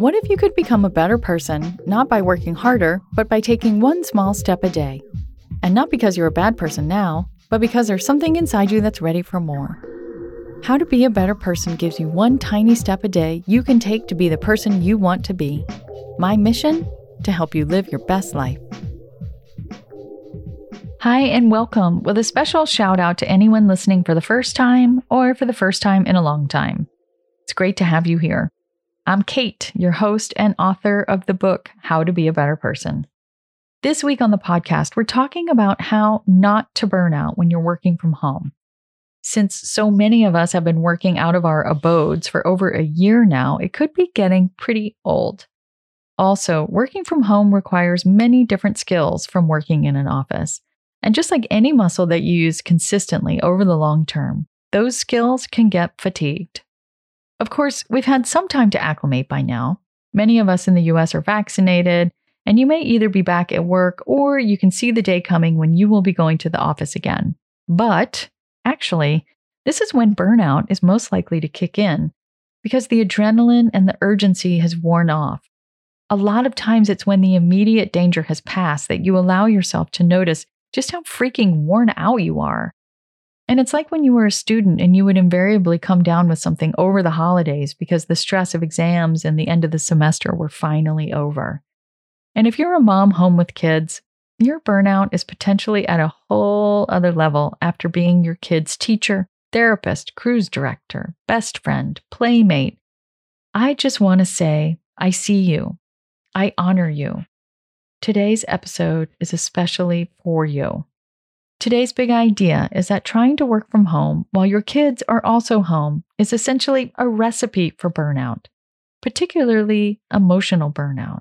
What if you could become a better person, not by working harder, but by taking one small step a day? And not because you're a bad person now, but because there's something inside you that's ready for more. How to Be a Better Person gives you one tiny step a day you can take to be the person you want to be. My mission? To help you live your best life. Hi, and welcome with a special shout out to anyone listening for the first time or for the first time in a long time. It's great to have you here. I'm Kate, your host and author of the book, How to Be a Better Person. This week on the podcast, we're talking about how not to burn out when you're working from home. Since so many of us have been working out of our abodes for over a year now, it could be getting pretty old. Also, working from home requires many different skills from working in an office. And just like any muscle that you use consistently over the long term, those skills can get fatigued. Of course, we've had some time to acclimate by now. Many of us in the US are vaccinated, and you may either be back at work or you can see the day coming when you will be going to the office again. But actually, this is when burnout is most likely to kick in because the adrenaline and the urgency has worn off. A lot of times it's when the immediate danger has passed that you allow yourself to notice just how freaking worn out you are. And it's like when you were a student and you would invariably come down with something over the holidays because the stress of exams and the end of the semester were finally over. And if you're a mom home with kids, your burnout is potentially at a whole other level after being your kid's teacher, therapist, cruise director, best friend, playmate. I just want to say, I see you. I honor you. Today's episode is especially for you. Today's big idea is that trying to work from home while your kids are also home is essentially a recipe for burnout, particularly emotional burnout.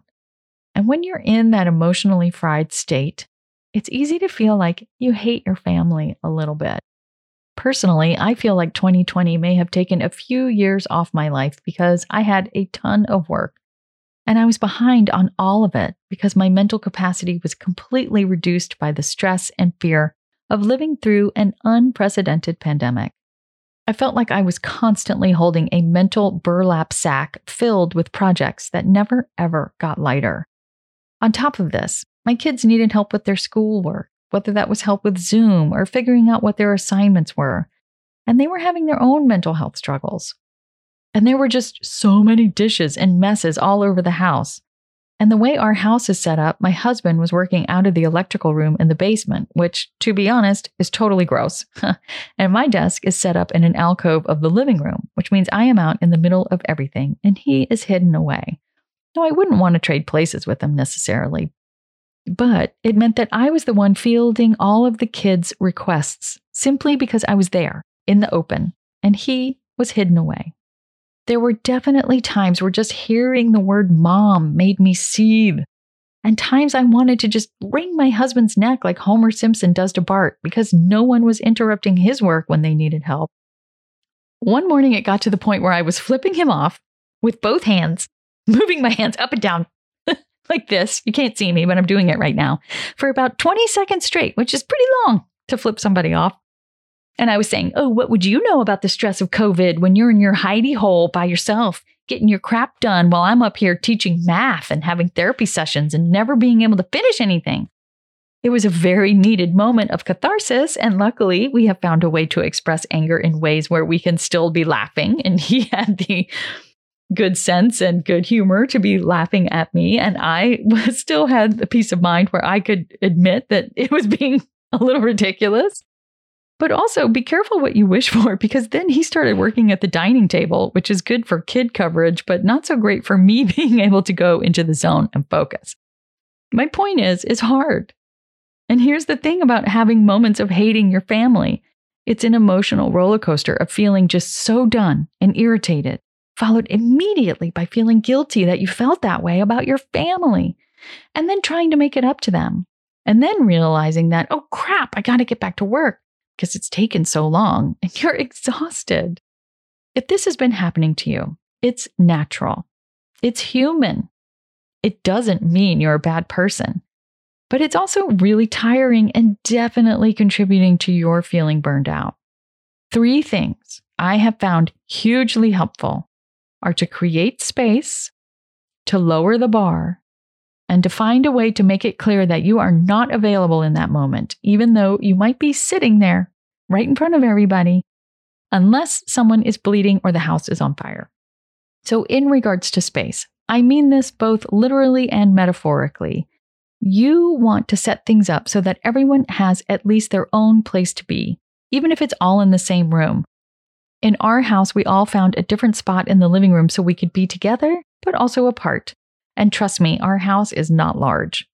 And when you're in that emotionally fried state, it's easy to feel like you hate your family a little bit. Personally, I feel like 2020 may have taken a few years off my life because I had a ton of work. And I was behind on all of it because my mental capacity was completely reduced by the stress and fear of living through an unprecedented pandemic. I felt like I was constantly holding a mental burlap sack filled with projects that never ever got lighter. On top of this, my kids needed help with their schoolwork, whether that was help with Zoom or figuring out what their assignments were. And they were having their own mental health struggles. And there were just so many dishes and messes all over the house. And the way our house is set up, my husband was working out of the electrical room in the basement, which, to be honest, is totally gross. and my desk is set up in an alcove of the living room, which means I am out in the middle of everything and he is hidden away. Now, I wouldn't want to trade places with him necessarily, but it meant that I was the one fielding all of the kids' requests simply because I was there in the open and he was hidden away there were definitely times where just hearing the word mom made me seethe. And times I wanted to just wring my husband's neck like Homer Simpson does to Bart because no one was interrupting his work when they needed help. One morning it got to the point where I was flipping him off with both hands, moving my hands up and down like this. You can't see me, but I'm doing it right now for about 20 seconds straight, which is pretty long to flip somebody off. And I was saying, oh, what would you know about the stress of COVID when you're in your hidey hole by yourself, getting your crap done while I'm up here teaching math and having therapy sessions and never being able to finish anything? It was a very needed moment of catharsis, and luckily, we have found a way to express anger in ways where we can still be laughing. And he had the good sense and good humor to be laughing at me, and I still had the peace of mind where I could admit that it was being a little ridiculous. But also be careful what you wish for because then he started working at the dining table, which is good for kid coverage, but not so great for me being able to go into the zone and focus. My point is, it's hard. And here's the thing about having moments of hating your family It's an emotional roller coaster of feeling just so done and irritated, followed immediately by feeling guilty that you felt that way about your family, and then trying to make it up to them. And then realizing that, oh crap, I got to get back to work because it's taken so long and you're exhausted. If this has been happening to you, it's natural. It's human. It doesn't mean you're a bad person, but it's also really tiring and definitely contributing to your feeling burned out. Three things I have found hugely helpful are to create space, to lower the bar, and to find a way to make it clear that you are not available in that moment, even though you might be sitting there right in front of everybody, unless someone is bleeding or the house is on fire. So, in regards to space, I mean this both literally and metaphorically. You want to set things up so that everyone has at least their own place to be, even if it's all in the same room. In our house, we all found a different spot in the living room so we could be together, but also apart. And trust me, our house is not large.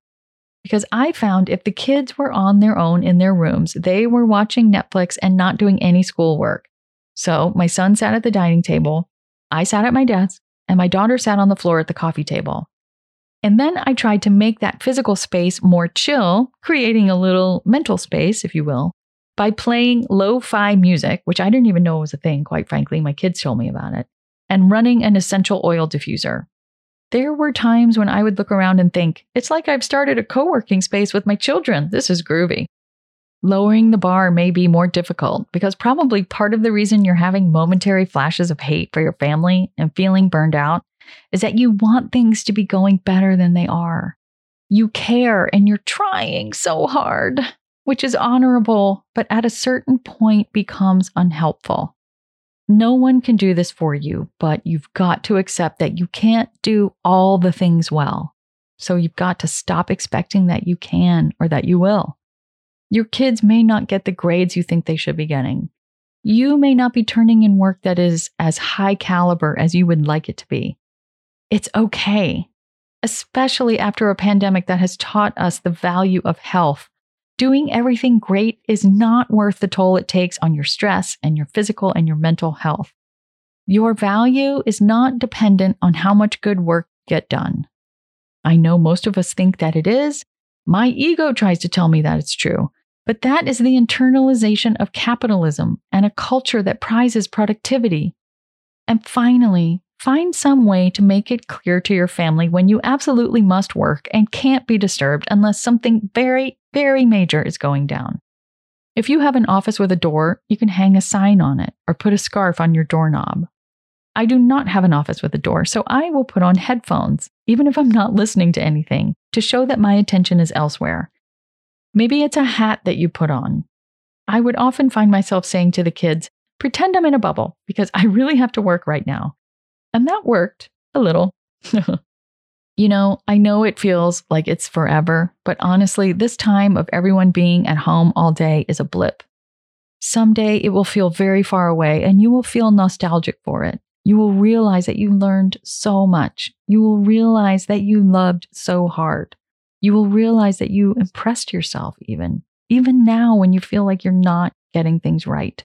Because I found if the kids were on their own in their rooms, they were watching Netflix and not doing any schoolwork. So my son sat at the dining table, I sat at my desk, and my daughter sat on the floor at the coffee table. And then I tried to make that physical space more chill, creating a little mental space, if you will, by playing lo fi music, which I didn't even know was a thing, quite frankly. My kids told me about it, and running an essential oil diffuser. There were times when I would look around and think, it's like I've started a co working space with my children. This is groovy. Lowering the bar may be more difficult because probably part of the reason you're having momentary flashes of hate for your family and feeling burned out is that you want things to be going better than they are. You care and you're trying so hard, which is honorable, but at a certain point becomes unhelpful. No one can do this for you, but you've got to accept that you can't do all the things well. So you've got to stop expecting that you can or that you will. Your kids may not get the grades you think they should be getting. You may not be turning in work that is as high caliber as you would like it to be. It's okay, especially after a pandemic that has taught us the value of health. Doing everything great is not worth the toll it takes on your stress and your physical and your mental health. Your value is not dependent on how much good work you get done. I know most of us think that it is. My ego tries to tell me that it's true. But that is the internalization of capitalism and a culture that prizes productivity. And finally, Find some way to make it clear to your family when you absolutely must work and can't be disturbed unless something very, very major is going down. If you have an office with a door, you can hang a sign on it or put a scarf on your doorknob. I do not have an office with a door, so I will put on headphones, even if I'm not listening to anything, to show that my attention is elsewhere. Maybe it's a hat that you put on. I would often find myself saying to the kids, pretend I'm in a bubble because I really have to work right now. And that worked a little. you know, I know it feels like it's forever, but honestly, this time of everyone being at home all day is a blip. Someday it will feel very far away and you will feel nostalgic for it. You will realize that you learned so much. You will realize that you loved so hard. You will realize that you impressed yourself, even, even now when you feel like you're not getting things right.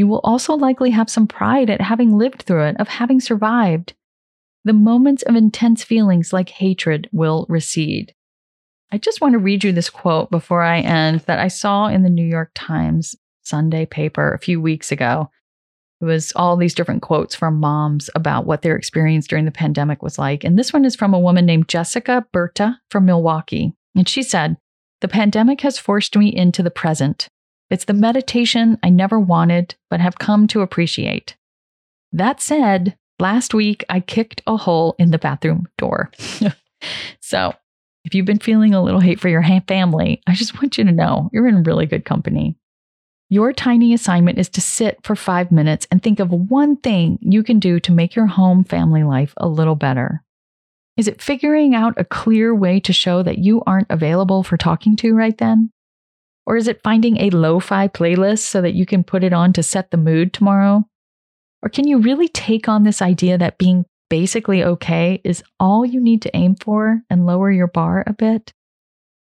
You will also likely have some pride at having lived through it, of having survived. The moments of intense feelings like hatred will recede. I just want to read you this quote before I end that I saw in the New York Times Sunday paper a few weeks ago. It was all these different quotes from moms about what their experience during the pandemic was like. And this one is from a woman named Jessica Berta from Milwaukee. And she said, The pandemic has forced me into the present. It's the meditation I never wanted, but have come to appreciate. That said, last week I kicked a hole in the bathroom door. so, if you've been feeling a little hate for your family, I just want you to know you're in really good company. Your tiny assignment is to sit for five minutes and think of one thing you can do to make your home family life a little better. Is it figuring out a clear way to show that you aren't available for talking to right then? Or is it finding a lo fi playlist so that you can put it on to set the mood tomorrow? Or can you really take on this idea that being basically okay is all you need to aim for and lower your bar a bit?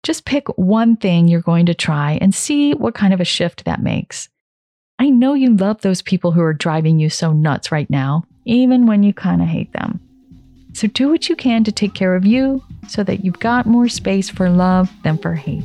Just pick one thing you're going to try and see what kind of a shift that makes. I know you love those people who are driving you so nuts right now, even when you kind of hate them. So do what you can to take care of you so that you've got more space for love than for hate.